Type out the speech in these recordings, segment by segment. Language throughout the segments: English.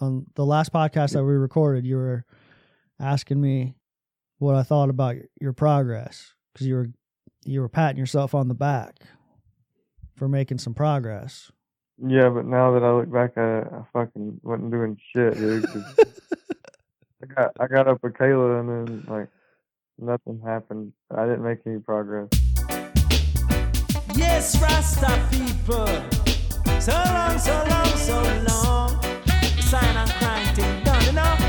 on the last podcast that we recorded, you were asking me what I thought about your, your progress because you were you were patting yourself on the back for making some progress. Yeah, but now that I look back at it, I fucking wasn't doing shit, dude. 'cause I got I got up with Kayla and then like nothing happened. I didn't make any progress. Yes, Rasta people. So long, so long, so long. Sign and crime thing done, you know.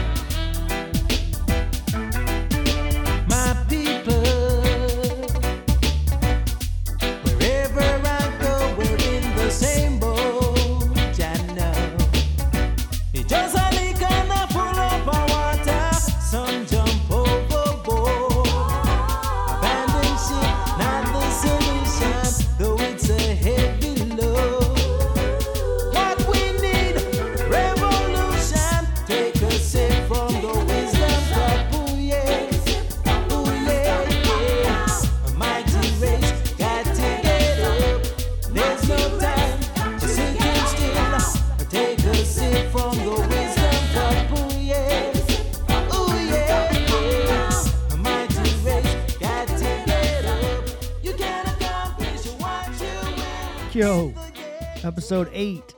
Yo, episode eight,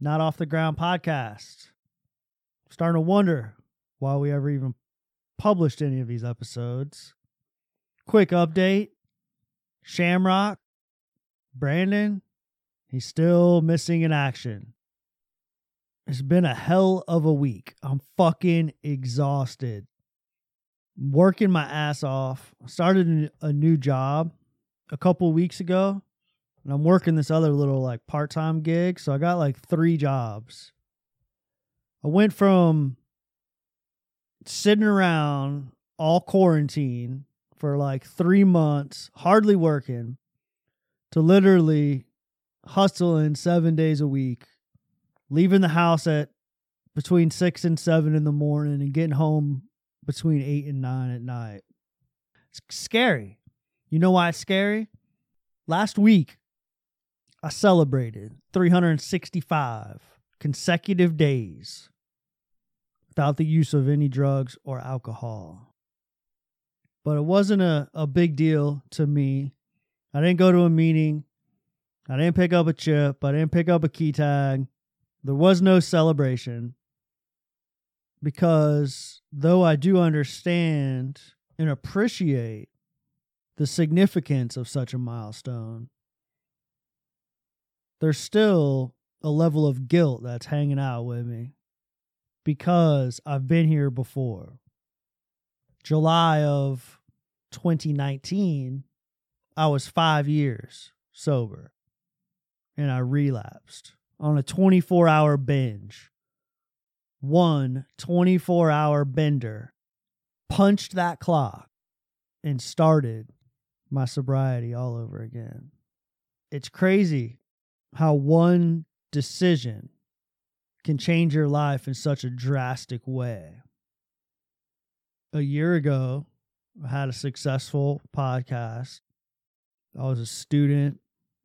not off the ground podcast. Starting to wonder why we ever even published any of these episodes. Quick update Shamrock, Brandon, he's still missing in action. It's been a hell of a week. I'm fucking exhausted. Working my ass off. Started a new job a couple weeks ago and I'm working this other little like part time gig. So I got like three jobs. I went from sitting around all quarantine for like three months, hardly working, to literally hustling seven days a week, leaving the house at between six and seven in the morning and getting home between eight and nine at night. It's scary. You know why it's scary? Last week, I celebrated 365 consecutive days without the use of any drugs or alcohol. But it wasn't a, a big deal to me. I didn't go to a meeting. I didn't pick up a chip. I didn't pick up a key tag. There was no celebration because though I do understand and appreciate the significance of such a milestone, there's still a level of guilt that's hanging out with me because I've been here before. July of 2019, I was five years sober and I relapsed on a 24 hour binge. One 24 hour bender punched that clock and started my sobriety all over again. It's crazy how one decision can change your life in such a drastic way. A year ago, I had a successful podcast. I was a student,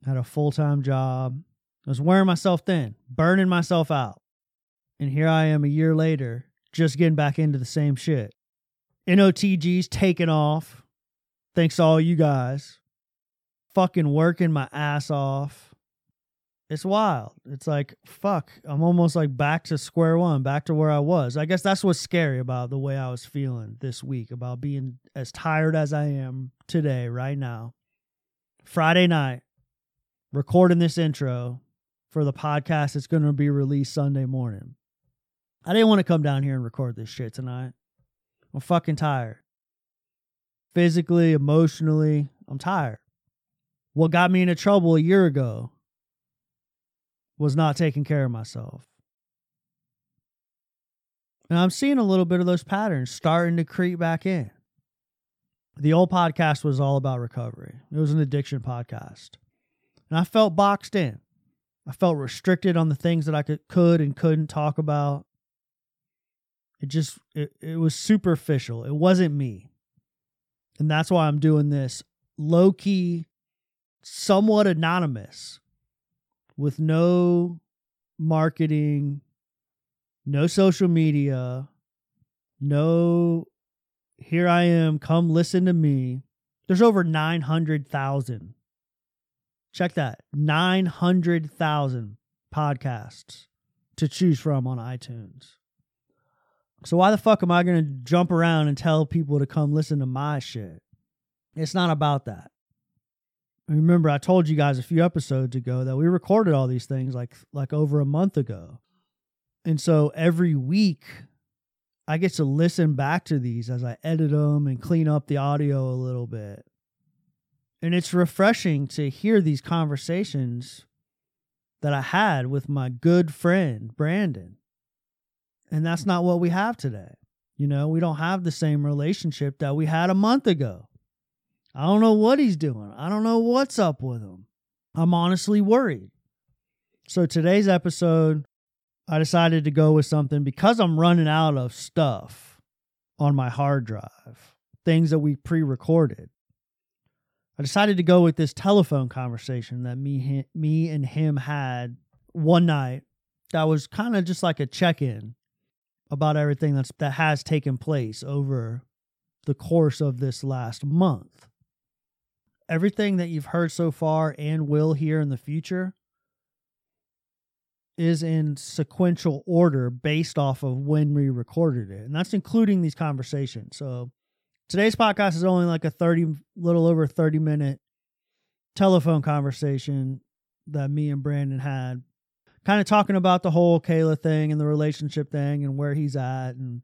had a full time job. I was wearing myself thin, burning myself out. And here I am a year later, just getting back into the same shit. NOTG's taking off. Thanks to all you guys. Fucking working my ass off. It's wild. It's like, fuck, I'm almost like back to square one, back to where I was. I guess that's what's scary about the way I was feeling this week, about being as tired as I am today, right now. Friday night, recording this intro for the podcast that's going to be released Sunday morning. I didn't want to come down here and record this shit tonight. I'm fucking tired. Physically, emotionally, I'm tired. What got me into trouble a year ago was not taking care of myself. And I'm seeing a little bit of those patterns starting to creep back in. The old podcast was all about recovery, it was an addiction podcast. And I felt boxed in. I felt restricted on the things that I could, could and couldn't talk about. It just, it, it was superficial. It wasn't me. And that's why I'm doing this low key, somewhat anonymous with no marketing, no social media, no, here I am, come listen to me. There's over 900,000. Check that 900,000 podcasts to choose from on iTunes. So, why the fuck am I going to jump around and tell people to come listen to my shit? It's not about that. Remember, I told you guys a few episodes ago that we recorded all these things like like over a month ago. And so every week I get to listen back to these as I edit them and clean up the audio a little bit. And it's refreshing to hear these conversations that I had with my good friend, Brandon. And that's not what we have today. You know, we don't have the same relationship that we had a month ago. I don't know what he's doing. I don't know what's up with him. I'm honestly worried. So today's episode, I decided to go with something because I'm running out of stuff on my hard drive, things that we pre recorded. I decided to go with this telephone conversation that me, me and him had one night that was kind of just like a check in about everything that's that has taken place over the course of this last month. Everything that you've heard so far and will hear in the future is in sequential order based off of when we recorded it. And that's including these conversations. So today's podcast is only like a 30 little over 30 minute telephone conversation that me and Brandon had kind of talking about the whole Kayla thing and the relationship thing and where he's at. And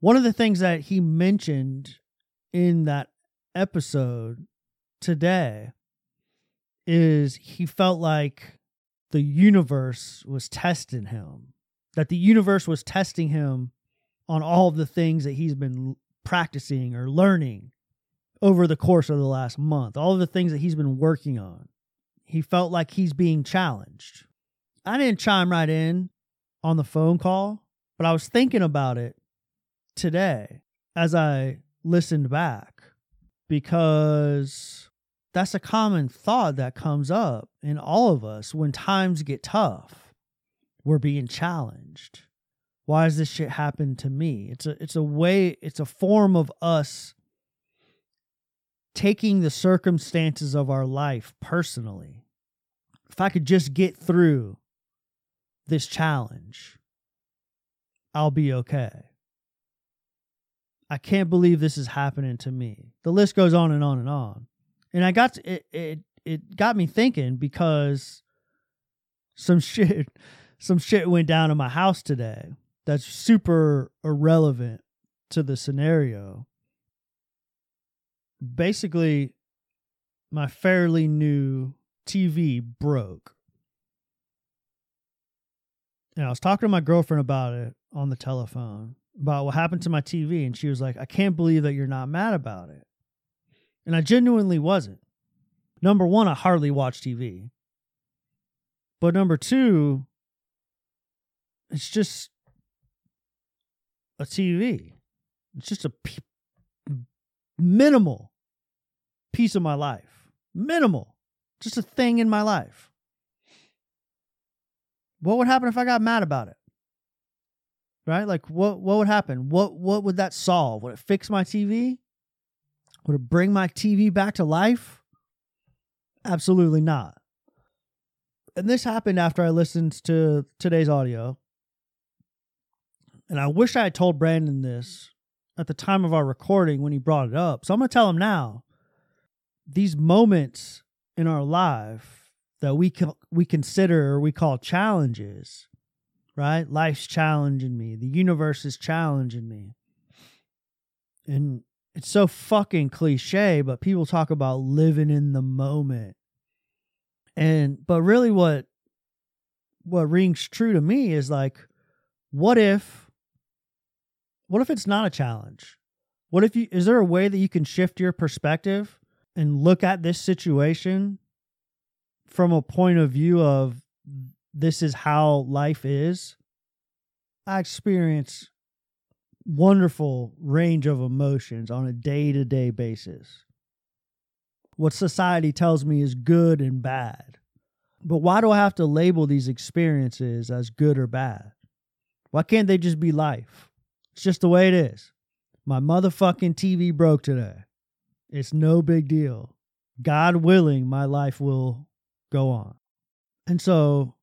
one of the things that he mentioned in that episode today is he felt like the universe was testing him, that the universe was testing him on all of the things that he's been practicing or learning over the course of the last month, all of the things that he's been working on. He felt like he's being challenged. I didn't chime right in on the phone call, but I was thinking about it today as I listened back because that's a common thought that comes up in all of us when times get tough. We're being challenged. Why does this shit happen to me? It's a it's a way it's a form of us taking the circumstances of our life personally. If I could just get through this challenge, I'll be okay. I can't believe this is happening to me. The list goes on and on and on. And I got to, it it it got me thinking because some shit some shit went down in my house today that's super irrelevant to the scenario. Basically, my fairly new TV broke and I was talking to my girlfriend about it on the telephone about what happened to my TV, and she was like, "I can't believe that you're not mad about it," and I genuinely wasn't. Number one, I hardly watch TV, but number two, it's just a TV. It's just a p- minimal piece of my life, minimal, just a thing in my life. What would happen if I got mad about it? Right? Like what what would happen? What what would that solve? Would it fix my TV? Would it bring my TV back to life? Absolutely not. And this happened after I listened to today's audio. And I wish I had told Brandon this at the time of our recording when he brought it up. So I'm going to tell him now. These moments in our life that we can we consider or we call challenges, right? Life's challenging me. The universe is challenging me. And it's so fucking cliche, but people talk about living in the moment. And but really what what rings true to me is like what if what if it's not a challenge? What if you is there a way that you can shift your perspective and look at this situation from a point of view of this is how life is, I experience wonderful range of emotions on a day to day basis. What society tells me is good and bad. But why do I have to label these experiences as good or bad? Why can't they just be life? It's just the way it is. My motherfucking TV broke today. It's no big deal. God willing, my life will go on. And so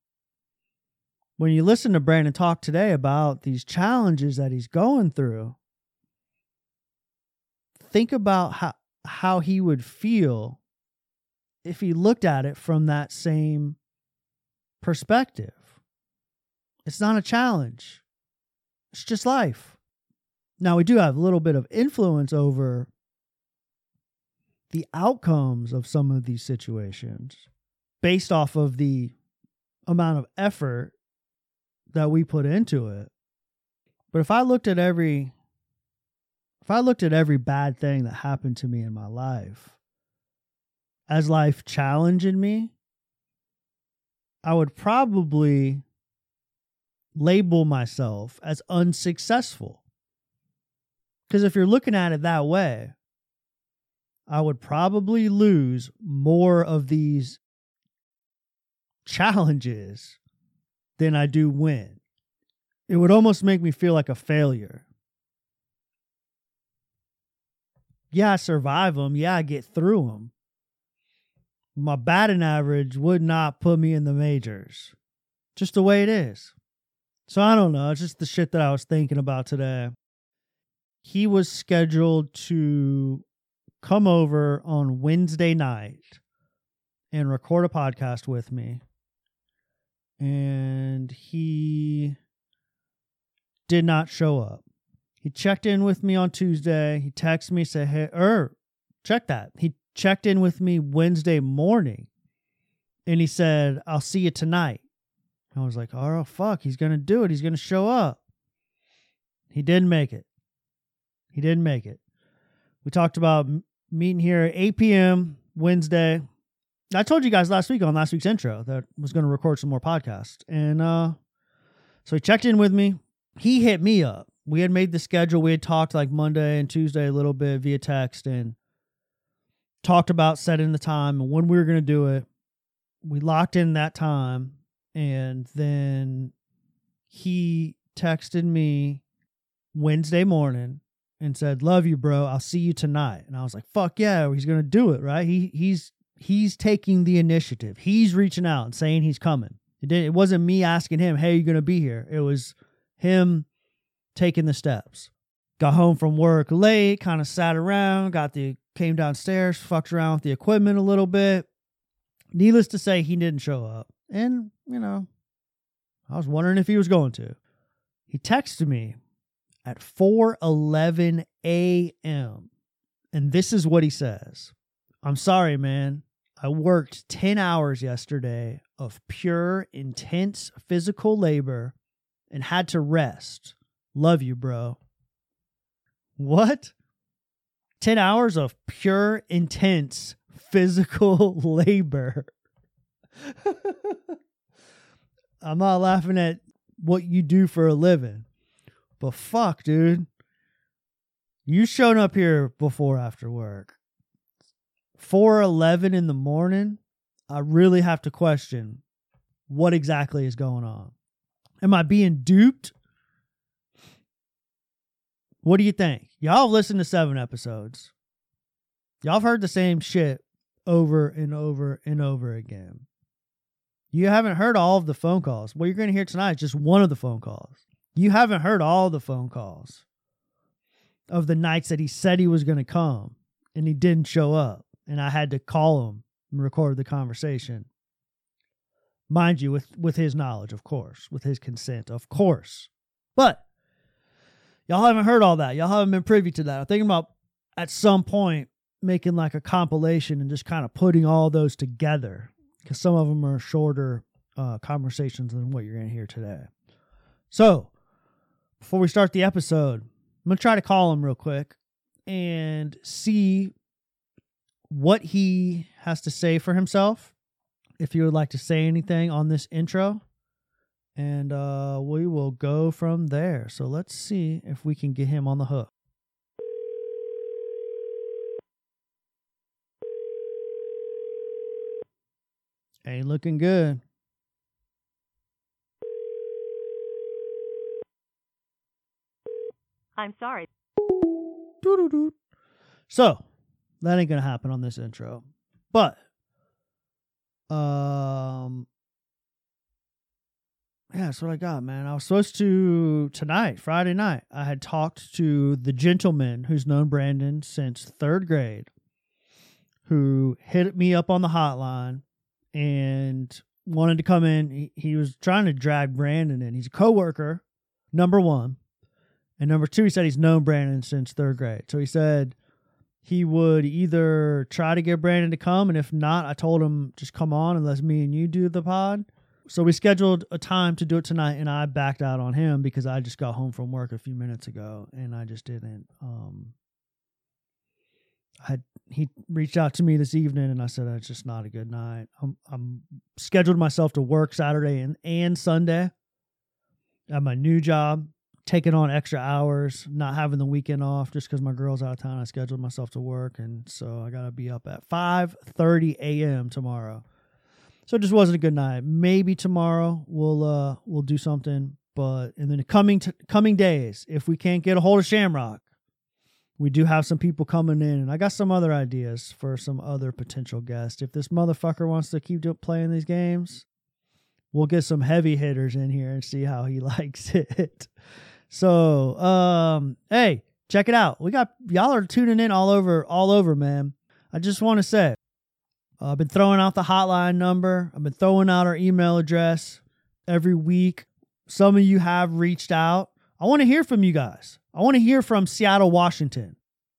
when you listen to Brandon talk today about these challenges that he's going through, think about how how he would feel if he looked at it from that same perspective. It's not a challenge. It's just life. Now we do have a little bit of influence over the outcomes of some of these situations based off of the amount of effort that we put into it. But if I looked at every if I looked at every bad thing that happened to me in my life as life challenging me, I would probably label myself as unsuccessful. Because if you're looking at it that way, I would probably lose more of these challenges than I do win. It would almost make me feel like a failure. Yeah, I survive them. Yeah, I get through them. My batting average would not put me in the majors. Just the way it is. So I don't know. It's just the shit that I was thinking about today. He was scheduled to come over on Wednesday night and record a podcast with me. And he did not show up. He checked in with me on Tuesday. He texted me, said, Hey, er, check that. He checked in with me Wednesday morning and he said, I'll see you tonight. I was like, oh, fuck, he's going to do it. He's going to show up. He didn't make it. He didn't make it. We talked about meeting here at 8 p.m. Wednesday. I told you guys last week on last week's intro that I was going to record some more podcasts. And uh, so he checked in with me. He hit me up. We had made the schedule. We had talked like Monday and Tuesday a little bit via text and talked about setting the time and when we were going to do it. We locked in that time and then he texted me Wednesday morning and said, "Love you, bro. I'll see you tonight." And I was like, "Fuck yeah, he's gonna do it, right? He he's he's taking the initiative. He's reaching out and saying he's coming. It didn't. It wasn't me asking him, "Hey, you gonna be here?" It was him taking the steps. Got home from work late, kind of sat around, got the came downstairs, fucked around with the equipment a little bit. Needless to say, he didn't show up. And, you know, I was wondering if he was going to. He texted me at 4:11 a.m. and this is what he says. I'm sorry, man. I worked 10 hours yesterday of pure intense physical labor and had to rest. Love you, bro. What? 10 hours of pure intense physical labor. I'm not laughing at what you do for a living. But fuck, dude. You showed up here before after work. 4:11 in the morning. I really have to question what exactly is going on. Am I being duped? What do you think? Y'all have listened to 7 episodes. Y'all have heard the same shit over and over and over again. You haven't heard all of the phone calls. What you're going to hear tonight is just one of the phone calls. You haven't heard all the phone calls of the nights that he said he was going to come and he didn't show up. And I had to call him and record the conversation. Mind you, with, with his knowledge, of course, with his consent, of course. But y'all haven't heard all that. Y'all haven't been privy to that. I'm thinking about at some point making like a compilation and just kind of putting all those together because some of them are shorter uh, conversations than what you're going to hear today. So, before we start the episode, I'm going to try to call him real quick and see what he has to say for himself. If you would like to say anything on this intro, and uh, we will go from there. So, let's see if we can get him on the hook. Ain't looking good. I'm sorry. So that ain't gonna happen on this intro. But um yeah, that's what I got, man. I was supposed to tonight, Friday night. I had talked to the gentleman who's known Brandon since third grade, who hit me up on the hotline and wanted to come in. He, he was trying to drag Brandon in. He's a coworker, number one. And number two, he said he's known Brandon since third grade. So he said he would either try to get Brandon to come, and if not, I told him just come on and let me and you do the pod. So we scheduled a time to do it tonight, and I backed out on him because I just got home from work a few minutes ago, and I just didn't. Um, I he reached out to me this evening, and I said it's just not a good night. I'm I'm scheduled myself to work Saturday and and Sunday at my new job taking on extra hours, not having the weekend off just because my girl's out of town. I scheduled myself to work, and so I gotta be up at five thirty a.m. tomorrow. So it just wasn't a good night. Maybe tomorrow we'll uh we'll do something, but in the coming t- coming days, if we can't get a hold of Shamrock, we do have some people coming in, and I got some other ideas for some other potential guests. If this motherfucker wants to keep playing these games, we'll get some heavy hitters in here and see how he likes it. So, um, hey, check it out. We got y'all are tuning in all over, all over, man. I just want to say, uh, I've been throwing out the hotline number. I've been throwing out our email address every week. Some of you have reached out. I want to hear from you guys. I want to hear from Seattle, Washington.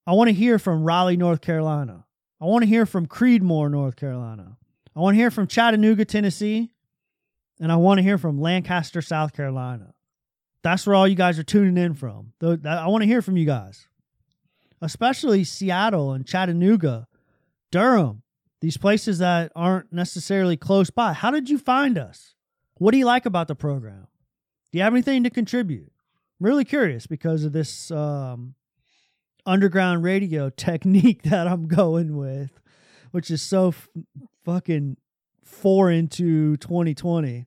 I want to hear from Raleigh, North Carolina. I want to hear from Creedmoor, North Carolina. I want to hear from Chattanooga, Tennessee. And I want to hear from Lancaster, South Carolina. That's where all you guys are tuning in from. I want to hear from you guys, especially Seattle and Chattanooga, Durham, these places that aren't necessarily close by. How did you find us? What do you like about the program? Do you have anything to contribute? I'm really curious because of this um, underground radio technique that I'm going with, which is so f- fucking foreign to 2020.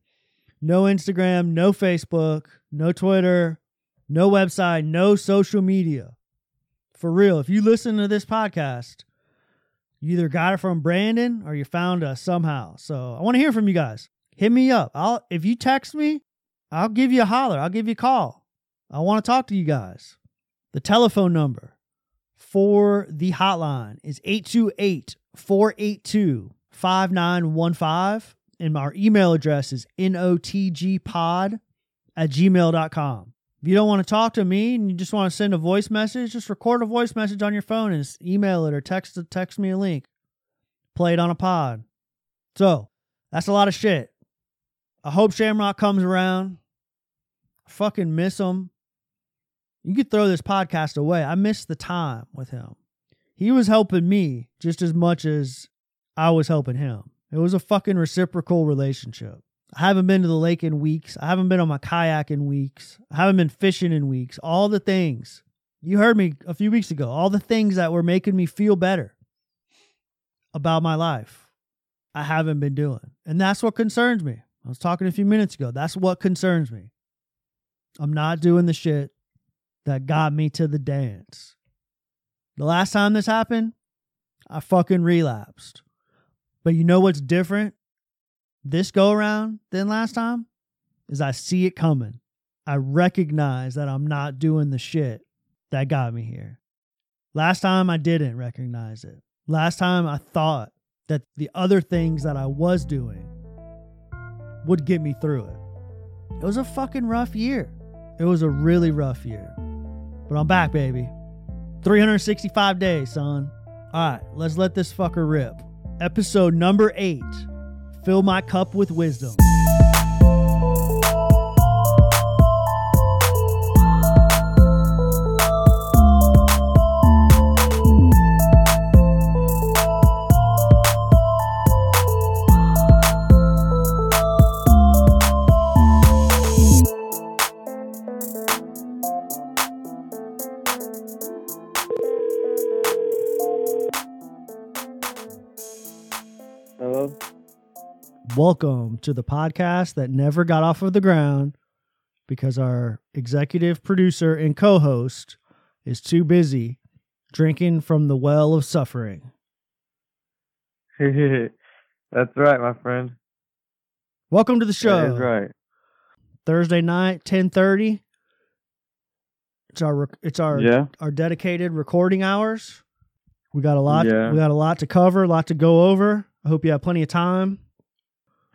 No Instagram, no Facebook, no Twitter, no website, no social media. For real, if you listen to this podcast, you either got it from Brandon or you found us somehow. So I want to hear from you guys. Hit me up. I'll if you text me, I'll give you a holler. I'll give you a call. I want to talk to you guys. The telephone number for the hotline is 828 482 5915. And our email address is notgpod at gmail.com. If you don't want to talk to me and you just want to send a voice message, just record a voice message on your phone and email it or text text me a link. Play it on a pod. So that's a lot of shit. I hope Shamrock comes around. I fucking miss him. You could throw this podcast away. I miss the time with him. He was helping me just as much as I was helping him. It was a fucking reciprocal relationship. I haven't been to the lake in weeks. I haven't been on my kayak in weeks. I haven't been fishing in weeks. All the things. You heard me a few weeks ago. All the things that were making me feel better about my life. I haven't been doing. And that's what concerns me. I was talking a few minutes ago. That's what concerns me. I'm not doing the shit that got me to the dance. The last time this happened, I fucking relapsed. But you know what's different this go around than last time? Is I see it coming. I recognize that I'm not doing the shit that got me here. Last time I didn't recognize it. Last time I thought that the other things that I was doing would get me through it. It was a fucking rough year. It was a really rough year. But I'm back, baby. 365 days, son. All right, let's let this fucker rip. Episode number eight Fill My Cup with Wisdom. Welcome to the podcast that never got off of the ground because our executive producer and co host is too busy drinking from the well of suffering. That's right, my friend. Welcome to the show. is right. Thursday night, ten thirty. It's our it's our Yeah. our dedicated recording hours. We got a lot. Yeah. We got a lot to cover, a lot to go over. I hope you have plenty of time.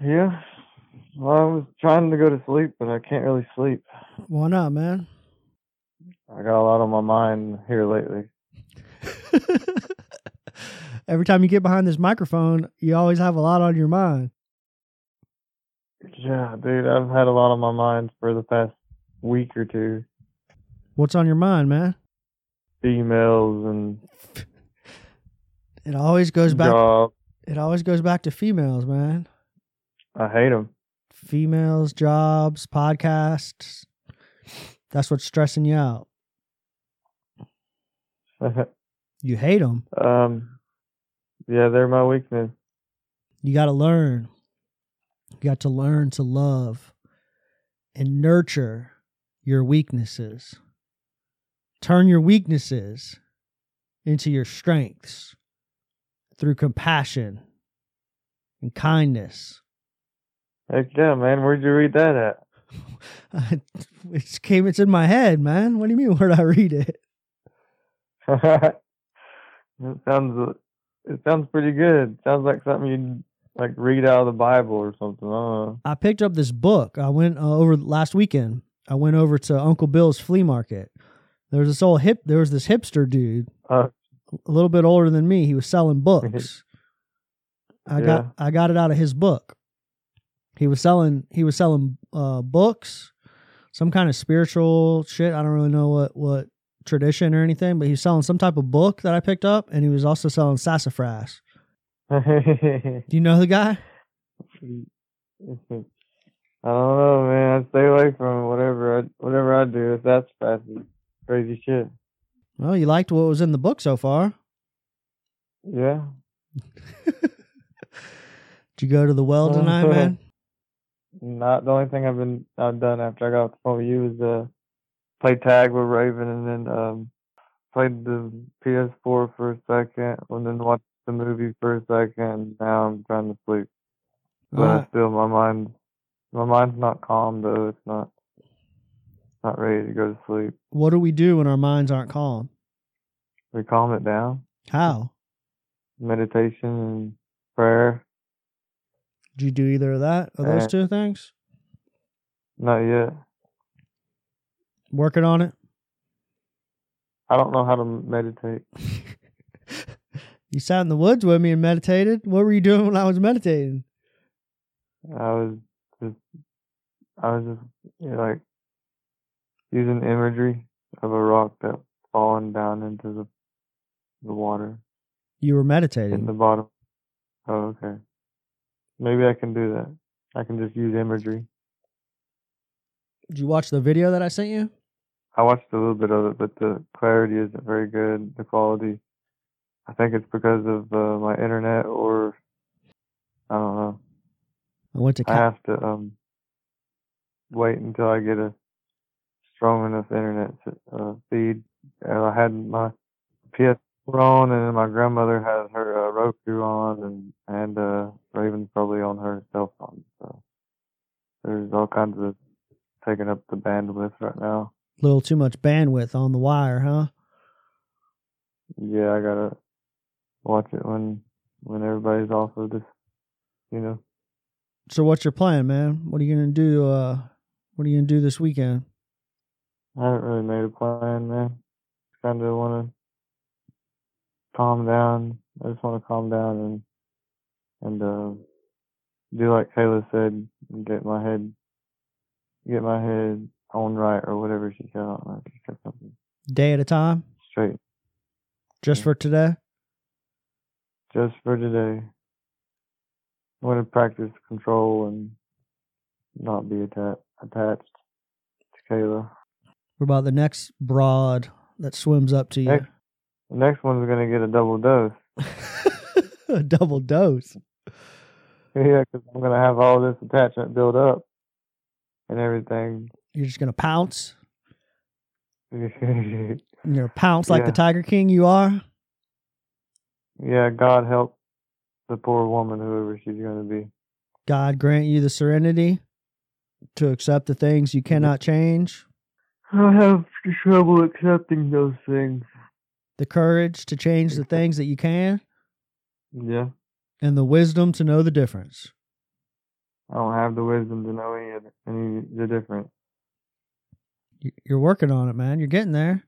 Yeah. Well, I was trying to go to sleep, but I can't really sleep. Why not, man? I got a lot on my mind here lately. Every time you get behind this microphone, you always have a lot on your mind. Yeah, dude, I've had a lot on my mind for the past week or two. What's on your mind, man? Females and It always goes back. jobs. It always goes back to females, man. I hate them. Females, jobs, podcasts. That's what's stressing you out. You hate them. um, yeah, they're my weakness. You got to learn. You got to learn to love and nurture your weaknesses. Turn your weaknesses into your strengths through compassion and kindness. Heck yeah, man. Where'd you read that at? it came, it's in my head, man. What do you mean? Where'd I read it? it sounds it sounds pretty good. It Sounds like something you'd like read out of the Bible or something. I. I picked up this book. I went uh, over last weekend. I went over to Uncle Bill's flea market. There was this old hip. There was this hipster dude, Uh, a little bit older than me. He was selling books. I Yeah. got I got it out of his book. He was selling he was selling uh, books, some kind of spiritual shit. I don't really know what what tradition or anything, but he was selling some type of book that I picked up, and he was also selling sassafras. Do you know the guy? I don't know, man. I stay away from whatever I whatever I do. If that's fast, crazy shit. Well, you liked what was in the book so far. Yeah. Did you go to the well tonight, man? Not the only thing I've been I've done after I got off the phone with you is uh play tag with Raven and then um played the PS4 for a second and then watched the movie for a second. Now I'm trying to sleep, but Alright. still my mind my mind's not calm though. It's not not ready to go to sleep. What do we do when our minds aren't calm? We calm it down. How? Meditation and prayer. Did you do either of that? Of those Uh, two things? Not yet. Working on it? I don't know how to meditate. You sat in the woods with me and meditated. What were you doing when I was meditating? I was just, I was just you know, like using imagery of a rock that fallen down into the the water You were meditating in the bottom. Oh, okay. Maybe I can do that. I can just use imagery. Did you watch the video that I sent you? I watched a little bit of it, but the clarity isn't very good. The quality. I think it's because of uh, my internet, or I don't know. I went to I have to um wait until I get a strong enough internet uh, feed. And I had my PS4 on, and then my grandmother has her uh, Roku on, and and uh, Raven's probably on her cell phone. So there's all kinds of taking up the bandwidth right now. a little too much bandwidth on the wire, huh? Yeah, I gotta watch it when when everybody's off of this. You know, So what's your plan, man? What are you gonna do? Uh, what are you gonna do this weekend? I haven't really made a plan, man. Kind of want to calm down. I just want to calm down and and uh, do like Kayla said, and get my head get my head on right or whatever she said. I don't know. She said something Day at a time, straight just Yeah. for today. just for today. I want to practice control and not be atta- attached to Kayla. What about the next broad that swims up to you? Next- next one's gonna get a double dose. a double dose. Yeah, because I'm gonna have all this attachment built up and everything. You're just gonna pounce. You're gonna pounce like the Tiger King you are. yeah, God help the poor woman, whoever she's gonna be. God grant you the serenity to accept the things you cannot change, I have trouble accepting those things. The courage to change the things that you can, Yeah, and the wisdom to know the difference. I don't have the wisdom to know any of the- any the difference. You're working on it, man. You're getting there.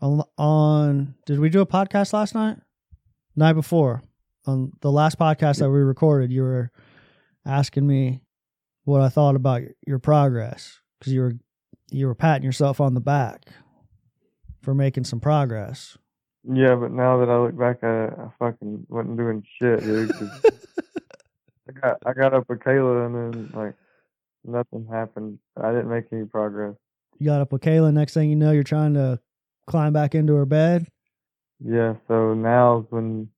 On, on did we do a podcast last night? Night before. On the last podcast that we recorded, you were asking me what I thought about your, your progress because you were you were patting yourself on the back for making some progress. Yeah, but now that I look back at it, I fucking wasn't doing shit, dude. I got I got up with Kayla and then like nothing happened. I didn't make any progress. You got up with Kayla. Next thing you know, you're trying to climb back into her bed. Yeah, so now's when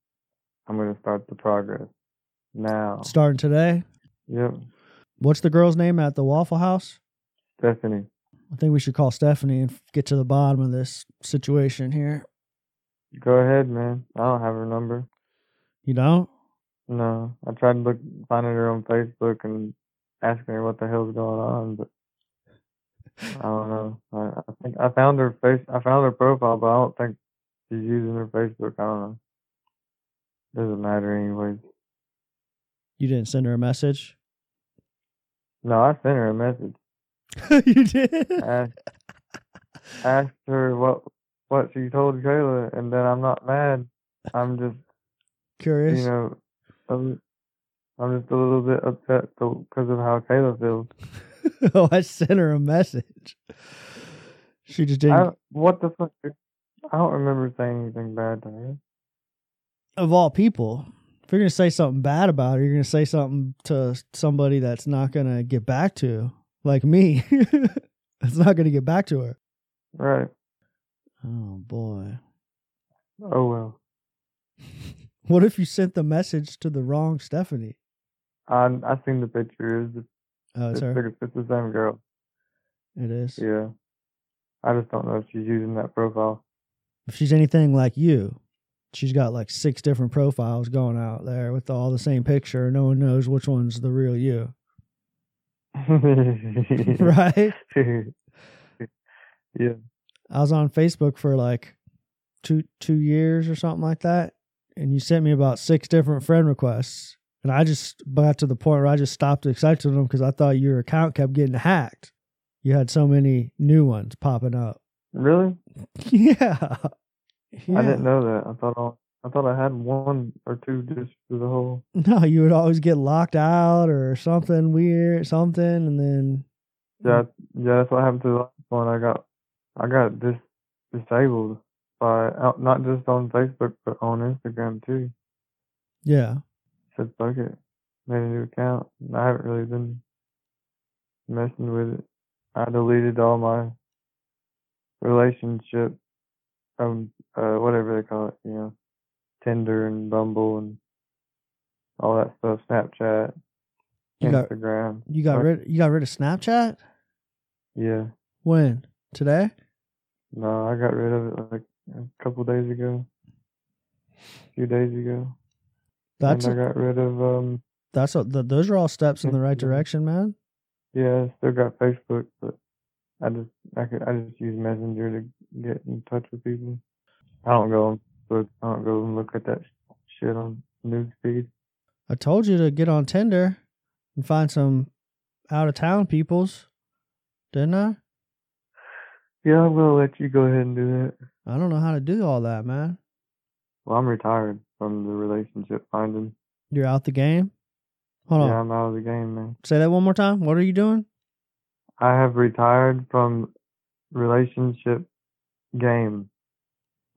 I'm gonna start the progress. Now. Starting today. Yep. What's the girl's name at the Waffle House? Stephanie. I think we should call Stephanie and get to the bottom of this situation here. Go ahead, man. I don't have her number. You don't? No. I tried to look finding her on Facebook and asking her what the hell's going on, but I don't know. I, I think I found her face I found her profile, but I don't think she's using her Facebook. I don't know. Doesn't matter anyways. You didn't send her a message? No, I sent her a message. you did? Asked, asked her what what she told Kayla, and then I'm not mad. I'm just Curious. you know, I'm, I'm just a little bit upset because of how Kayla feels. oh, I sent her a message. She just didn't. What the fuck? I don't remember saying anything bad to her. of all people, if you're to say something bad about her, you're going to say something to somebody that's not going to get back to, like me. that's not going to get back to her. Right. Oh, boy. Oh well. What if you sent the message to the wrong Stephanie? I I seen the picture. It's, Oh, it's it's, her. it's the same girl. It is. Yeah. I just don't know if she's using that profile. If she's anything like you, she's got like six different profiles going out there with all the same picture. No one knows which one's the real you. right? yeah. I was on Facebook for like two two years or something like that, and you sent me about six different friend requests, and I just got to the point where I just stopped accepting them because I thought your account kept getting hacked. You had so many new ones popping up. Really? yeah. yeah. I didn't know that. I thought I, I thought I had one or two just for the whole. No, you would always get locked out or something weird, something, and then Yeah, yeah. That's what happened to the last one. I got I got dis disabled by out- not just on Facebook but on Instagram too. yeah, Said fuck it, made a new account. I haven't really been messing with it. I deleted all my relationship, um, uh, whatever they call it, you know, Tinder and Bumble and all that stuff, Snapchat, You got- Instagram. you got rid you got rid of Snapchat. Yeah, When today? no, I got rid of it like a couple days ago, a few days ago. That's and I got rid of um, that's a, th those are all steps in the right direction, man. yeah, I still got Facebook, but I just I could I just use Messenger to get in touch with people. I don't go on Facebook. I don't go and look at that shit on newsfeed. I told you to get on Tinder and find some out of town peoples, didn't I? Yeah, I'm gonna let you go ahead and do that. I don't know how to do all that, man. Well, I'm retired from the relationship finding. You're out the game. Hold on. yeah, on. I'm out of the game, man. Say that one more time. What are you doing? I have retired from relationship game,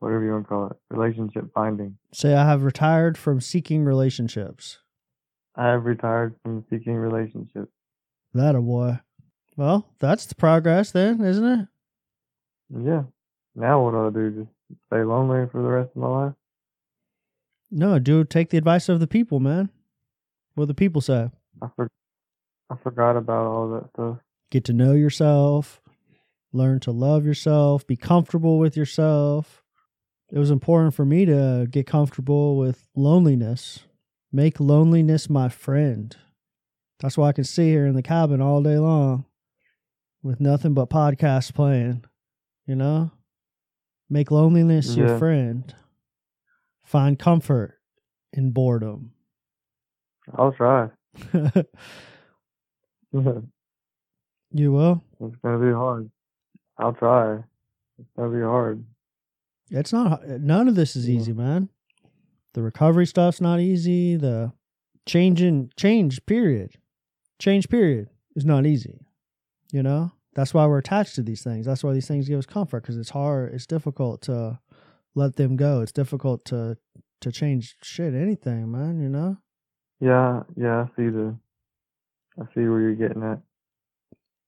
whatever you want to call it, relationship finding. Say I have retired from seeking relationships. I have retired from seeking relationships. That a boy. Well, that's the progress then, isn't it? Yeah. Now what do I do? Just stay lonely for the rest of my life? No, do take the advice of the people, man. What the people say. I for, I forgot about all that stuff. Get to know yourself. learn to love yourself, be comfortable with yourself. It was important for me to get comfortable with loneliness, make loneliness my friend. That's why I can sit here in the cabin all day long with nothing but podcasts playing, you know? Make loneliness your friend. Find comfort in boredom. I'll try. you will? it's gonna be hard. I'll try. It's gonna be hard. It's not none of this is Yeah. easy, man. The recovery stuff's not easy. The changing change period. Change period is not easy. You know? That's why we're attached to these things. That's why these things give us comfort because it's hard, it's difficult to let them go. It's difficult to to change shit anything, man, you know? Yeah, yeah, I see the I see where you're getting at.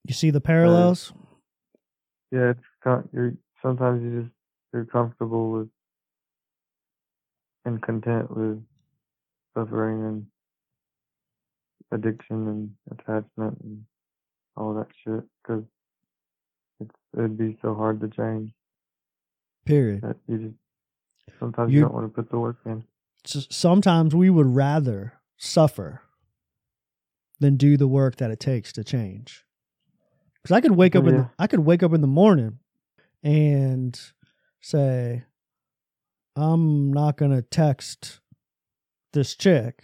You see the parallels? Yeah, it's you're sometimes you just you're comfortable with and content with suffering and addiction and attachment and all that shit because it's it'd be so hard to change Period. that you just sometimes You- you don't want to put the work in. sometimes we would rather suffer than do the work that it takes to change. Because I could wake up in the, I could wake up in the morning and say, I'm not gonna text this chick,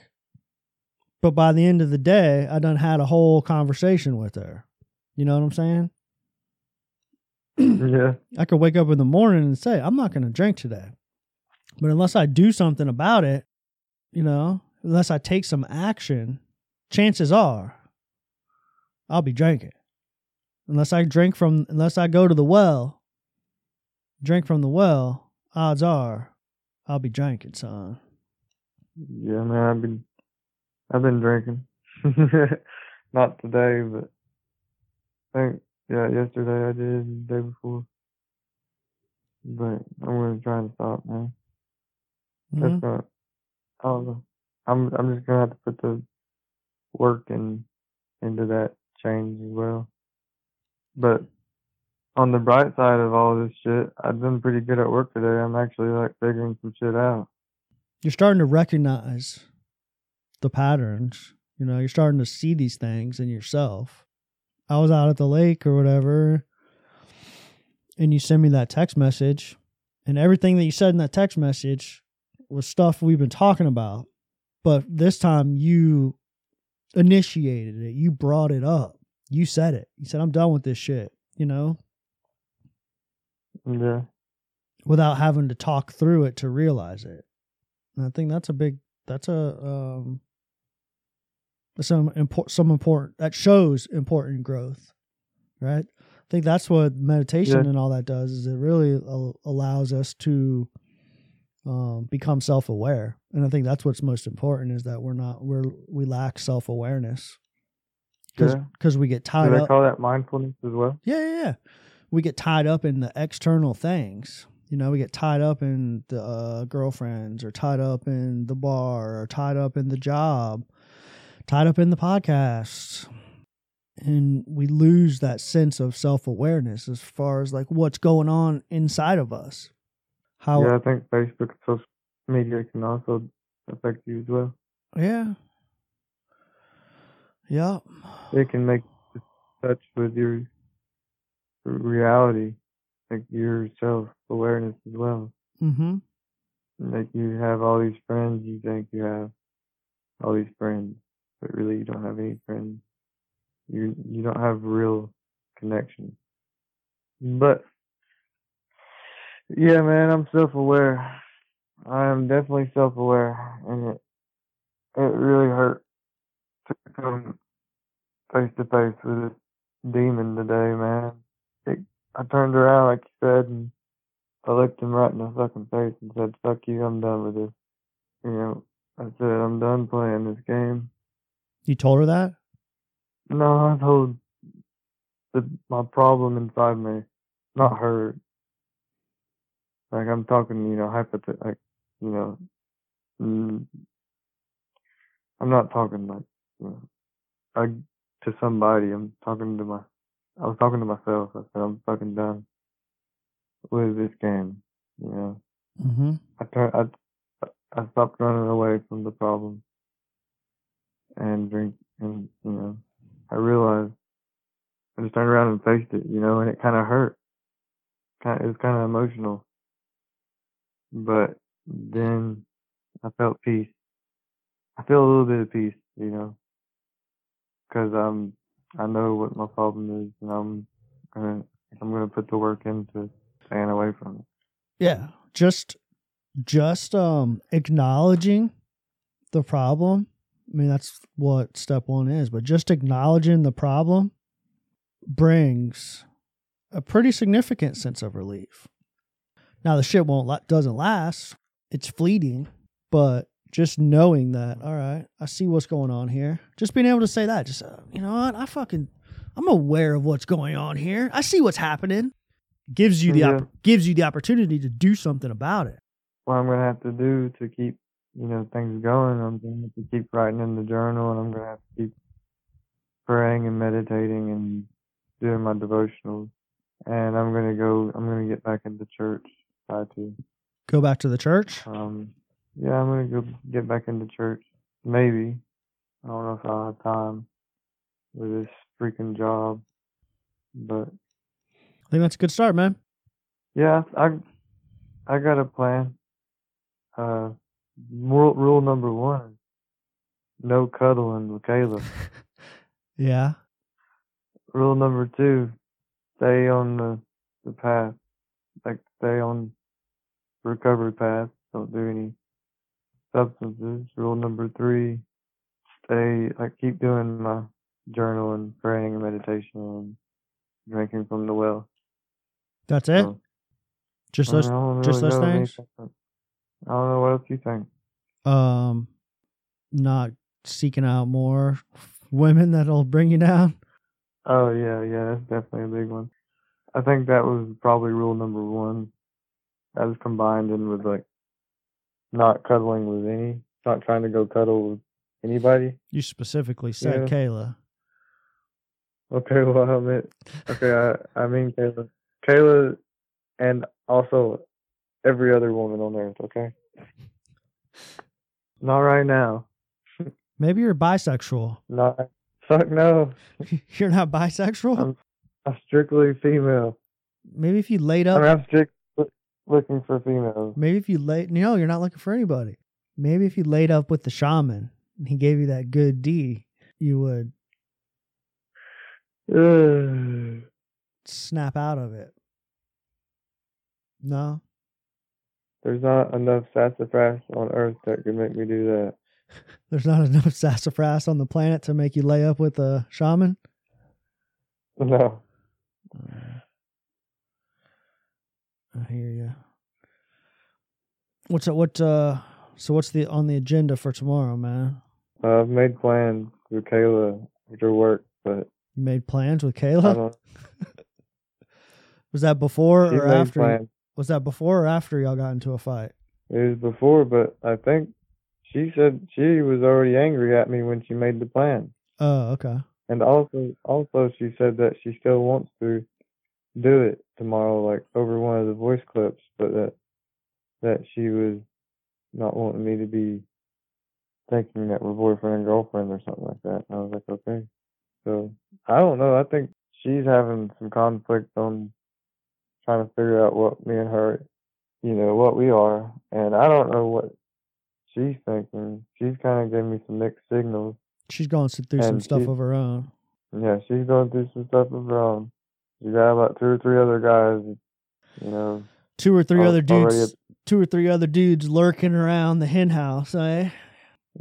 but by the end of the day, I done had a whole conversation with her. You know what I'm saying? yeah, I could wake up in the morning and say, I'm not going to drink today. But unless I do something about it, you know, unless I take some action, chances are I'll be drinking. Unless I drink from, unless I go to the well, drink from the well, odds are I'll be drinking, son. yeah, man. I've been I've been drinking. Not today, but I think yeah, yesterday I did, the day before. But I'm gonna try and stop, man. Mhm. That's not. I don't know. I'm I'm just gonna have to put the work in into that change as well. But on the bright side of all this shit, I've been pretty good at work today. I'm actually like figuring some shit out. You're starting to recognize the patterns. You know, you're starting to see these things in yourself. I was out at the lake or whatever, and you send me that text message, and everything that you said in that text message was stuff we've been talking about. But this time you initiated it, you brought it up, you said it. You said, I'm done with this shit, you know, Yeah. without having to talk through it to realize it. And I think that's a big, that's a, um, some important, some important, that shows important growth, right? I think that's what meditation Yeah. and all that does is it really al- allows us to um, become self-aware. And I think that's what's most important is that we're not, we're, we lack self-awareness because Yeah. we get Do tied they up. call that mindfulness as well? Yeah, yeah, yeah. We get tied up in the external things. You know, we get tied up in the uh, girlfriends, or tied up in the bar, or tied up in the job, tied up in the podcast, and we lose that sense of self awareness as far as like what's going on inside of us. How? Yeah, I think Facebook and social media can also affect you as well. Yeah. Yeah. It can make touch with your reality, like your self awareness as well. Mm-hmm. Like you have all these friends, you think you have all these friends, but really you don't have any friends. You you don't have real connection. But yeah, man, I'm self aware. I am definitely self aware and it it really hurt to come face to face with this demon today, man. It, I turned around like you said and I looked him right in the fucking face and said, Fuck you, I'm done with this. You know, I said, I'm done playing this game. You told her that? No, I told the my problem inside me, not her. Like I'm talking, you know, hypothet like, you know, mm, I'm not talking like, you know, I, to somebody. I'm talking to my I was talking to myself. I said, I'm fucking done with this game. You know, Mm-hmm. I turned, I, I stopped running away from the problem and drink, and you know, I realized I just turned around and faced it, you know, and it kind of hurt. Kind, it was kind of emotional, but then I felt peace. I feel a little bit of peace, you know, because I'm, I know what my problem is, and I'm gonna, I'm gonna put the work into staying away from it. Yeah. Just just um acknowledging the problem. I mean that's what step 1 is, but just acknowledging the problem brings a pretty significant sense of relief. Now the shit won't doesn't last. It's fleeting, but just knowing that, all right, I see what's going on here. Just being able to say that, just uh, you know what, I fucking I'm aware of what's going on here. I see what's happening. Gives you the Yeah. opp- gives you the opportunity to do something about it. what I'm gonna have to do to keep you know things going. I'm gonna have to keep writing in the journal, and I'm gonna have to keep praying and meditating and doing my devotionals. And I'm gonna go. I'm gonna get back into church. Try to. Go back to the church. Um, yeah, I'm gonna go get back into church. Maybe. I don't know if I'll have time with this freaking job, but I think that's a good start, man. Yeah, I I got a plan. Uh, rule, rule number one: no cuddling with Kayla. Yeah. Rule number two: stay on the the path, like stay on recovery path. Don't do any substances. Rule number three: stay I keep doing my journal and praying and meditation and drinking from the well. That's it. So, Just those don't just those things? anything. I don't know what else you think. um not seeking out more women that'll bring you down. Oh yeah, yeah, that's definitely a big one. I think that was probably rule number one. That was combined in with like not cuddling with any, not trying to go cuddle with anybody. You specifically said Yeah. Kayla. Okay, well I meant okay, I I mean Kayla, Kayla, and also every other woman on earth. Okay, not right now. Maybe you're bisexual. Not fuck no. You're not bisexual? I'm, I'm strictly female. Maybe if you laid I up mean, I'm strict looking for females. maybe if you laid no, you're not looking for anybody. Maybe if you laid up with the shaman and he gave you that good D, you would snap out of it. No? There's not enough sassafras on Earth that could make me do that. There's not enough sassafras on the planet to make you lay up with a shaman? No. Mm. I hear you. What's what? Uh, so what's the on the agenda for tomorrow, man? Uh, I've made plans with Kayla after work, but You made plans with Kayla. Was that before She's or after? plans. Was that before or after y'all got into a fight? It was before, but I think she said she was already angry at me when she made the plan, Oh, okay. and also, also she said that she still wants to do it tomorrow, like over one of the voice clips, but that that she was not wanting me to be thinking that we're boyfriend and girlfriend or something like that. And I was like, okay. So I don't know. I think she's having some conflict on trying to figure out what me and her, you know, what we are, and I don't know what she's thinking. She's kind of giving me some mixed signals. She's going through some stuff of her own. Yeah, she's going through some stuff of her own. She got about two or three other guys, you know. Two or three al- other dudes. Two or three other dudes lurking around the hen house, eh?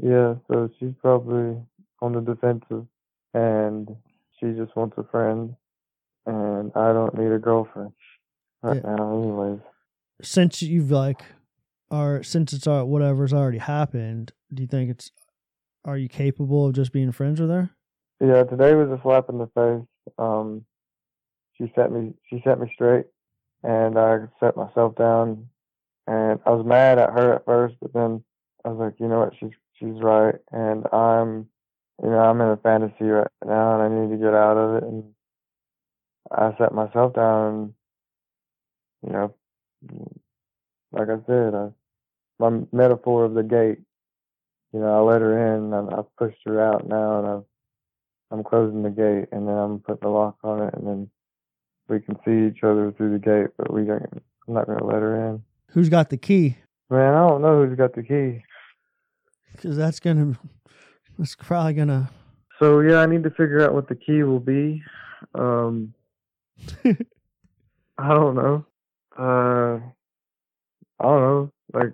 Yeah, so she's probably on the defensive, and she just wants a friend, and I don't need a girlfriend right Yeah. now, anyways. Since you've like, or since it's uh, whatever's already happened, do you think it's? Are you capable of just being friends with her? Yeah, today was a slap in the face. Um, she set me, she set me straight, and I set myself down, and I was mad at her at first, but then I was like, you know what, she's she's right, and I'm, you know, I'm in a fantasy right now, and I need to get out of it, and I sat myself down. And, you know, like I said, I, my metaphor of the gate. You know, I let her in. and I've pushed her out now, and I've, I'm closing the gate, and then I'm putting the lock on it, and then we can see each other through the gate, but we don't. I'm not gonna let her in. Who's got the key? Man, I don't know who's got the key. Because that's gonna, that's probably gonna. So yeah, I need to figure out what the key will be. Um, I don't know. Uh, I don't know. Like,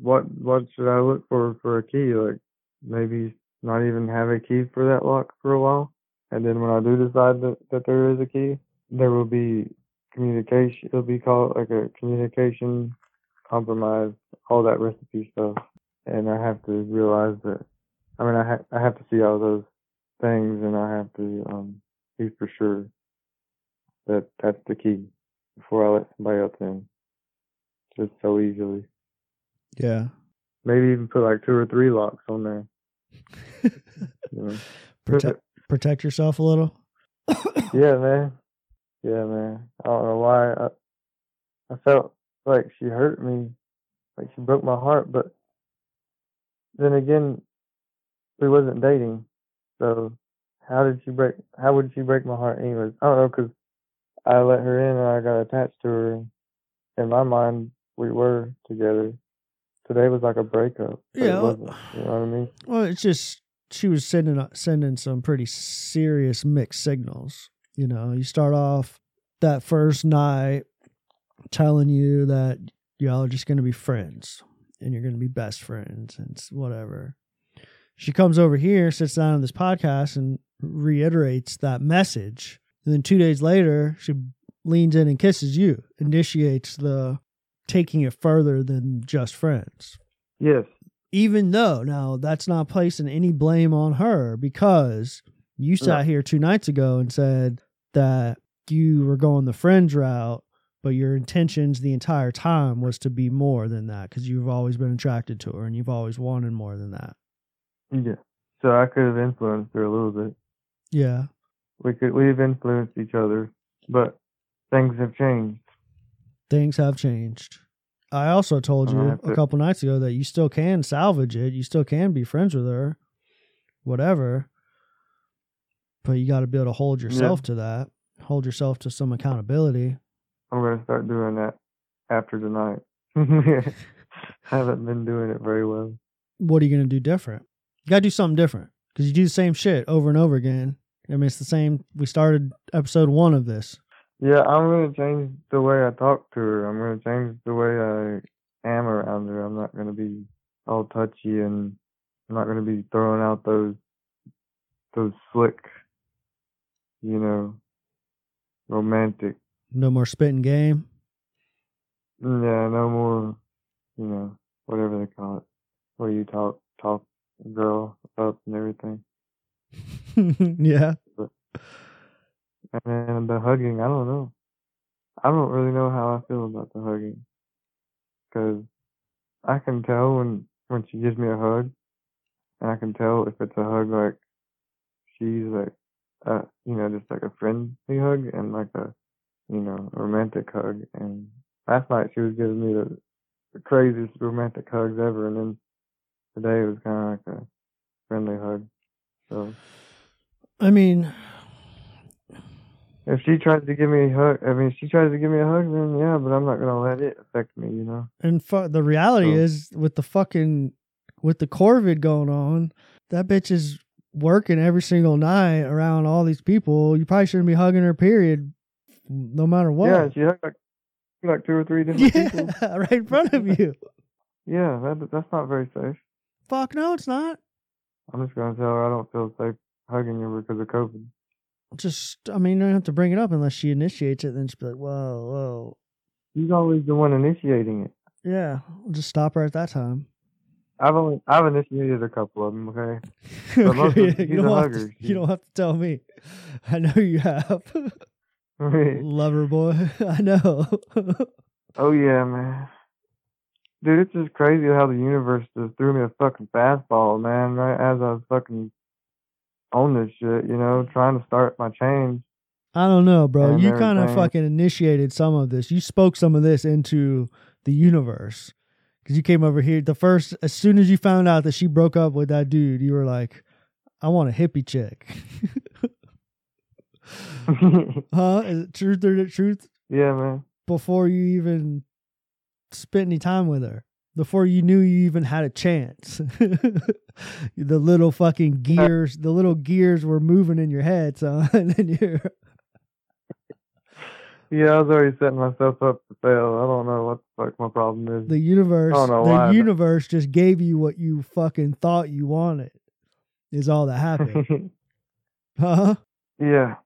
what what should I look for for a key? Like, maybe not even have a key for that lock for a while, and then when I do decide that that there is a key, there will be communication. It'll be called like a communication compromise, all that recipe stuff, and I have to realize that. I mean, I ha- I have to see all those things, and I have to um be for sure that that's the key before I let somebody else in. Just so easily. Yeah. Maybe even put like two or three locks on there. You know? protect protect yourself a little. yeah, man. Yeah, man. I don't know why. I, I felt like she hurt me, like she broke my heart. But then again, we wasn't dating, so how did she break? How would she break my heart, anyways? I don't know, cause I let her in and I got attached to her. In my mind, we were together. Today was like a breakup. Yeah. You know what I mean? Well, it's just she was sending sending some pretty serious mixed signals. You know, you start off that first night telling you that y'all are just going to be friends and you're going to be best friends and whatever. She comes over here, sits down on this podcast, and reiterates that message. And then two days later, she leans in and kisses you, initiates the taking it further than just friends Yes. even though now that's not placing any blame on her because you sat here two nights ago and said that you were going the friends route but your intentions the entire time was to be more than that because you've always been attracted to her and you've always wanted more than that Yeah. So I could have influenced her a little bit. yeah We could we've influenced each other, but things have changed. things have changed i also told you a couple nights ago that you still can salvage it you still can be friends with her whatever but you got to be able to hold yourself to that hold yourself to some accountability I'm gonna start doing that after tonight. I haven't been doing it very well. what are you going to do different? You got to do something different because you do the same shit over and over again. I mean, it's the same. We started episode one of this. Yeah, I'm gonna change the way I talk to her. I'm gonna change the way I am around her. I'm not gonna be all touchy and I'm not gonna be throwing out those those slick, you know, romantic No more spitting game. Yeah, no more, you know, whatever they call it, where you talk talk a girl up and everything. yeah. And then the hugging, I don't know. I don't really know how I feel about the hugging, because I can tell when when she gives me a hug, and I can tell if it's a hug like she's like, uh, you know, just like a friendly hug and like a, you know, romantic hug. And last night she was giving me the, the craziest romantic hugs ever, and then today it was kind of like a friendly hug. So I mean, if she tries to give me a hug, I mean, if she tries to give me a hug, then yeah, but I'm not gonna let it affect me, you know. and fu- the reality So- is with the fucking with the COVID going on, that bitch is working every single night around all these people. You probably shouldn't be hugging her. Period. No matter what. Yeah, she hugged like like two or three different Yeah, people. right in front of you. Yeah, that that's not very safe. Fuck no, it's not. I'm just gonna tell her I don't feel safe hugging her because of COVID. Just, I mean, you don't have to bring it up unless she initiates it. Then be like, whoa, whoa. She's always the one initiating it. Yeah, we'll just stop her at that time. I've only I've initiated a couple of them. Okay. Most of them, you, don't have to, you don't have to tell me. I know you have. Lover boy. I know. oh yeah, man. Dude, it's just crazy how the universe just threw me a fucking fastball, man. Right as I was fucking on this shit, you know, trying to start my change. I don't know, bro. you kind of fucking initiated some of this. You spoke some of this into the universe because you came over here. The first, as soon as you found out that she broke up with that dude, you were like, "I want a hippie chick." huh? Is it truth or the truth? yeah, man. Before you even spent any time with her, before you knew you even had a chance, the little fucking uh, gears, the little gears were moving in your head, so And then you're Yeah, I was already setting myself up to fail. I don't know what the fuck my problem is. the universe I don't know the why, universe just gave you what you fucking thought you wanted is all that happened huh yeah.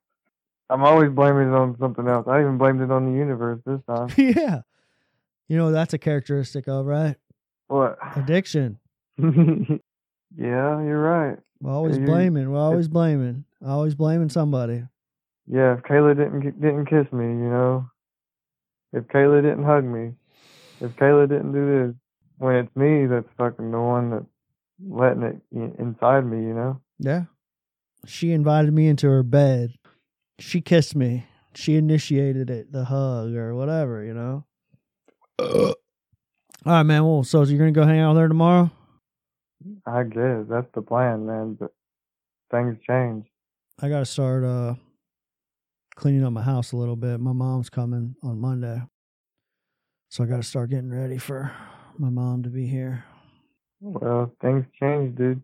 I'm always blaming it on something else. I even blamed it on the universe this time. yeah you know that's a characteristic of right What? addiction yeah, you're right. we're always You- blaming we're always blaming always blaming somebody Yeah, if Kayla didn't didn't kiss me, you know, if Kayla didn't hug me, if Kayla didn't do this, when it's me that's fucking the one that's letting it inside me, you know. yeah. She invited me into her bed. She kissed me. She initiated it the hug or whatever you know? All right man well so you're gonna go hang out with her tomorrow? I guess. That's the plan, man. But things change. I gotta start uh cleaning up my house a little bit. My mom's coming on Monday. So I gotta start getting ready for my mom to be here. Well, things change, dude.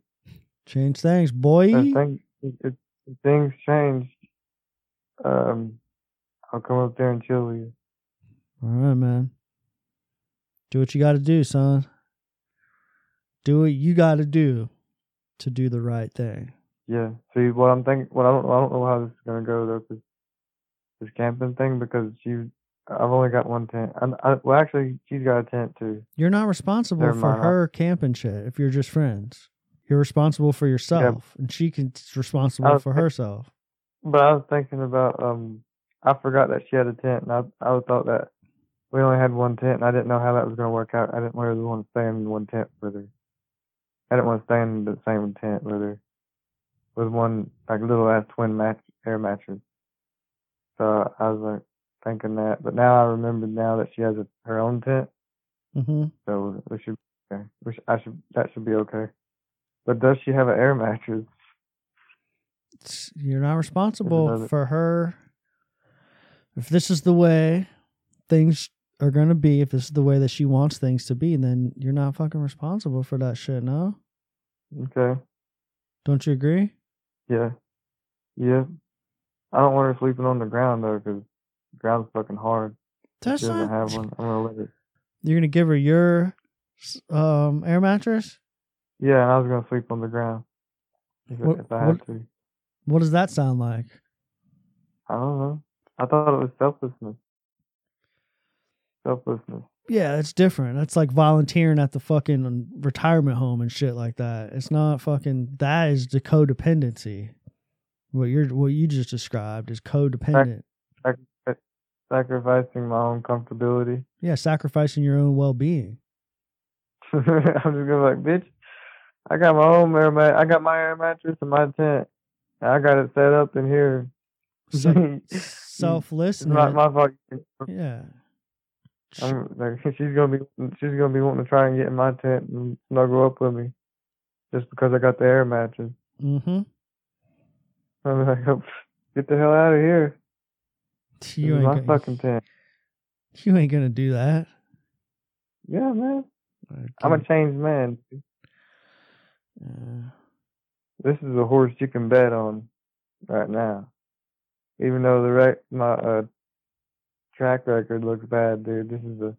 Change things, boy. Things, if, if things change, um, I'll come up there and chill with you. All right, man. Do what you gotta do, son. Do what you gotta do to do the right thing. Yeah. See, what I'm thinking, what I don't, I don't know how this is gonna go though, 'cause this camping thing, because she, I've only got one tent. I, I, well, actually, she's got a tent too. You're not responsible Never for mind. her camping shit if you're just friends. You're responsible for yourself, and she can be responsible for herself. But I was thinking about, um, I forgot that she had a tent, and I, I thought that we only had one tent, and I didn't know how that was gonna work out. I didn't really want to stay in one tent with her. I didn't want to stay in the same tent with her, with one like little ass twin match air mattress. So I was like thinking that, but now I remember now that she has a, her own tent, hmm so we should, okay. we should, I should, that should be okay. But does she have an air mattress? It's- you're not responsible for her. If this is the way things are going to be, if this is the way that she wants things to be, then you're not fucking responsible for that shit, no? Okay. Don't you agree? Yeah. Yeah. I don't want her sleeping on the ground though, 'cause the ground's fucking hard. That's she doesn't not. have one. I'm gonna let it. You're going to give her your um, air mattress? Yeah, and I was gonna sleep on the ground if, What- if I what- had to. What does that sound like? I don't know. I thought it was selflessness. Selflessness. Yeah, that's different. That's like volunteering at the fucking retirement home and shit like that. It's not fucking. That is the codependency. What you're, what you just described is codependent. Sacrificing my own comfortability. Yeah, sacrificing your own well being. I'm just gonna be like, bitch. I got my own air mat. I got my air mattress in my tent. I got it set up in here. Se- it's not my fault. yeah. I'm like she's gonna be she's gonna be wanting to try and get in my tent and snuggle up with me, just because I got the air mattress. Mm-hmm. I'm like, get the hell out of here! You ain't my gonna, fucking tent. you ain't gonna do that. Yeah, man. Okay. I'm a changed man. Uh, This is a horse you can bet on right now. Even though the rec- my uh, track record looks bad, dude. This is a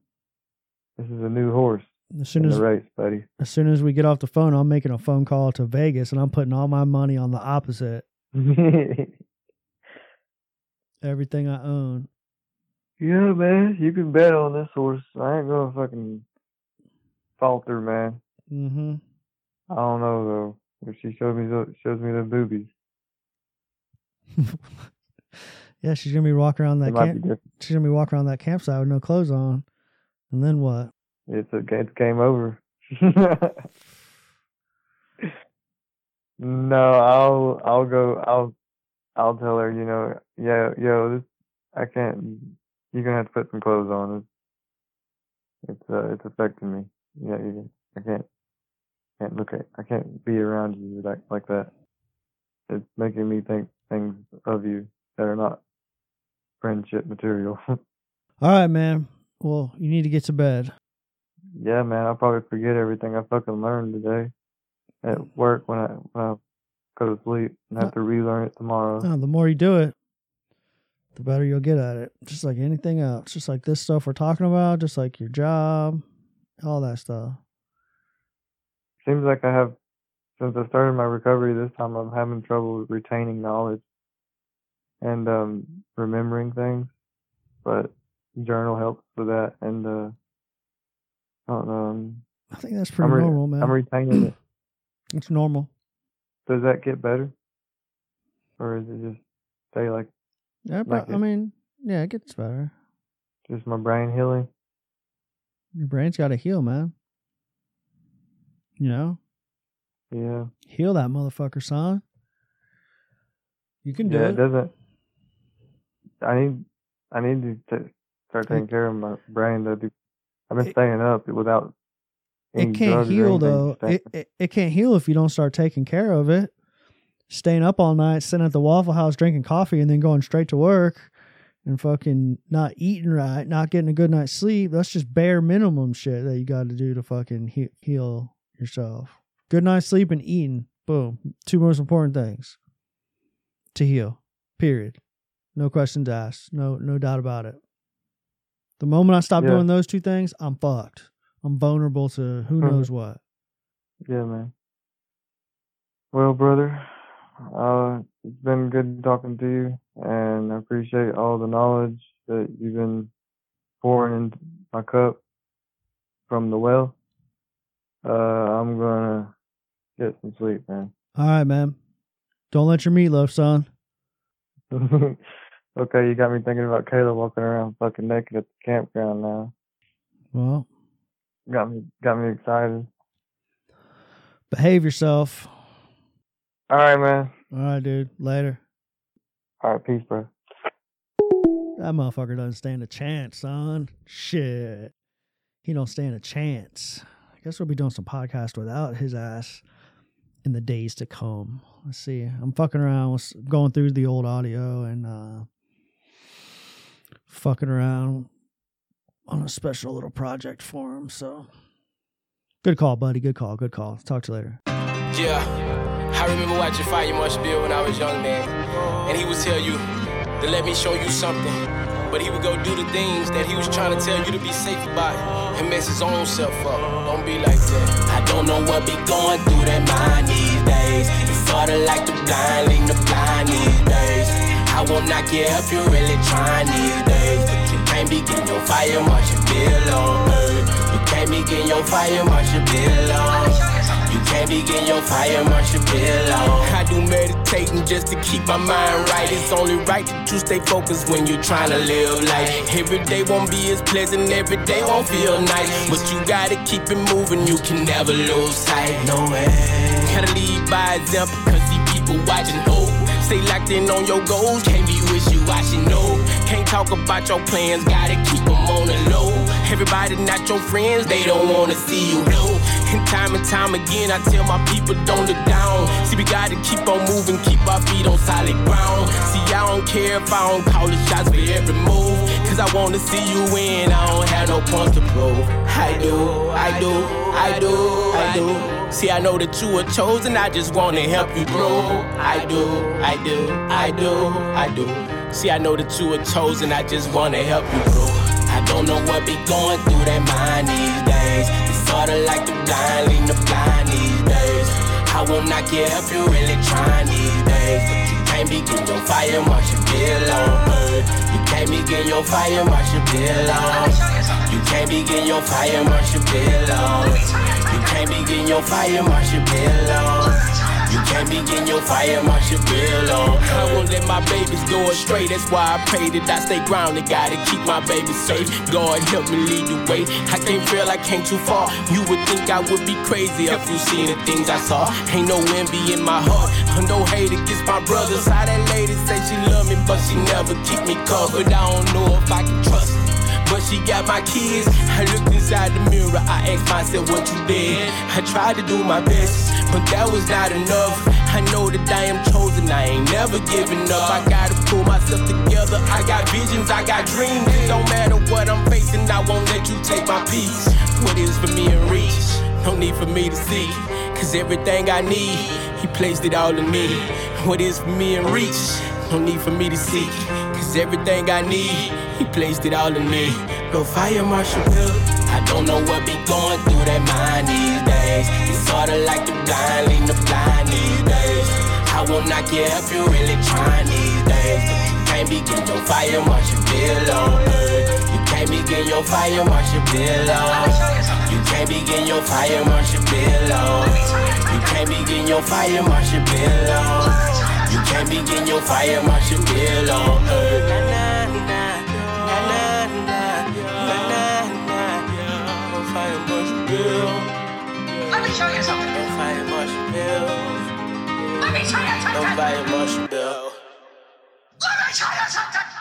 this is a new horse as soon as race, buddy. as soon as we get off the phone, I'm making a phone call to Vegas and I'm putting all my money on the opposite. Everything I own. Yeah, man, you can bet on this horse. I ain't gonna fucking falter, man. Mm-hmm. I don't know though. If she shows me the, shows me the boobies, yeah, she's gonna be walking around that camp. She's gonna be walking around that campsite with no clothes on, and then what? It's a it's game over. no, I'll I'll go. I'll I'll tell her, you know, yeah, yo, this I can't. You're gonna have to put some clothes on. It's it's uh, it's affecting me. Yeah, you, I can't can't look at I can't be around you like like that. It's making me think things of you that are not friendship material. All right, man. Well, you need to get to bed. yeah, man, I'll probably forget everything I fucking learned today at work when I when I go to sleep and have to relearn it tomorrow. The more you do it, the better you'll get at it. Just like anything else. Just like this stuff we're talking about, just like your job, all that stuff. Seems like I have since I started my recovery this time I'm having trouble retaining knowledge and um remembering things. But journal helps with that and uh I don't know. I'm, I think that's pretty I'm, re- normal, man. I'm retaining it. It's normal. Does that get better? Or is it just stay like Yeah, but, Like I mean, yeah, it gets better. just my brain healing? Your brain's got to heal, man. You know, Yeah. heal that motherfucker, son. You can do yeah, it. it doesn't. I need, I need to t- start taking care of my brain. Though, I've been It- staying up without. It can't heal though. It, it it can't heal if you don't start taking care of it. Staying up all night, sitting at the Waffle House drinking coffee, and then going straight to work and fucking not eating right, not getting a good night's sleep. That's just bare minimum shit that you got to do to fucking he- heal yourself. Good night's sleep and eating. Boom. Two most important things to heal. Period. No questions asked. No no doubt about it. The moment I stop Yeah. doing those two things, I'm fucked. I'm vulnerable to who Mhm. knows what. Yeah, man. Well, brother, uh, it's been good talking to you, and I appreciate all the knowledge that you've been pouring into my cup from the well. Uh, I'm gonna get some sleep, man. All right, man. Don't let your meatloaf, son. okay, you got me thinking about Kayla walking around fucking naked at the campground now. Well, Got me, got me excited. behave yourself. All right, man. All right, dude. Later. All right, peace, bro. That motherfucker doesn't stand a chance, son. Shit. He don't stand a chance. I guess we'll be doing some podcast without his ass in the days to come. Let's see. I'm fucking around with going through the old audio and uh fucking around on a special little project for him. So good call, buddy. Good call. Good call. Talk to you later. Yeah, I remember watching Fire Marshal Bill when I was young, man. And he would tell you to let me show you something. But he would go do the things that he was trying to tell you to be safe about and mess his own self up. Don't be like that. I don't know what be going through that mind these days. You father like the blind, leading the blind these days. I will not care up, you're really trying these days. Can't be getting your fire marshal bill on. You can't be getting your fire marshal bill on. You can't be getting your fire marshal bill on. I do meditating just to keep my mind right. It's only right that you stay focused when you're trying to live life. Every day won't be as pleasant, every day won't feel nice. But you gotta keep it moving, you can never lose sight. No way. Gotta lead by example, cause see people watching. Oh, stay locked in on your goals. Can't be with you, I should know. Can't talk about your plans, gotta keep them on the low. Everybody not your friends, they don't wanna see you low. And time and time again, I tell my people don't look down. See, we gotta keep on moving, keep our feet on solid ground. See, I don't care if I don't call the shots for every move. Cause I wanna see you win, I don't have no point to prove. I do, I do, I do, I do. See, I know that you were chosen, I just wanna help you grow. I do, I do, I do, I do. See, I know that you were chosen, I just wanna help you grow. I don't know what be going through that mind these days. It's sorta like the blind leading the blind these days. I will not care if you're really trying these days. But you can't be getting your fire marshal bill on. eh. You can't be getting your fire marshal bill on. You can't be getting your fire marshal bill on. You can't be getting your fire marshal bill on. You can't begin your fire, Marshal Bill on. I won't let my babies go astray. That's why I pray that I stay grounded. Gotta keep my babies safe. God help me lead the way. I can't feel I came too far. You would think I would be crazy if you seen the things I saw. Ain't no envy in my heart. No hate against my brothers. How that lady say she love me, but she never keep me covered. I don't know if I can trust. But she got my kids. I looked inside the mirror. I asked myself what you did. I tried to do my best, but that was not enough. I know that I am chosen. I ain't never giving up. I gotta pull myself together. I got visions. I got dreams. It don't matter what I'm facing. I won't let you take my peace. What is for me and reach? No need for me to see. Cause everything I need, he placed it all in me. What is for me and reach? No need for me to seek. Everything I need, he placed it all in me. No fire marshal Bill. I don't know what be going through that mind these days. It's sorta like the blind leading the blind these days. I will not care if you really trying these days. You can't begin your fire marshal Bill on earth. You can't begin your fire marshal Bill on. Oh. You can't begin your fire marshal Bill on. Oh. You can't begin your fire marshal Bill on. Oh. You can't begin your fire marshal Bill on earth. Bill. Let me show you something. No fire marshal Bill. Let me show something. Bill. Let me show you something.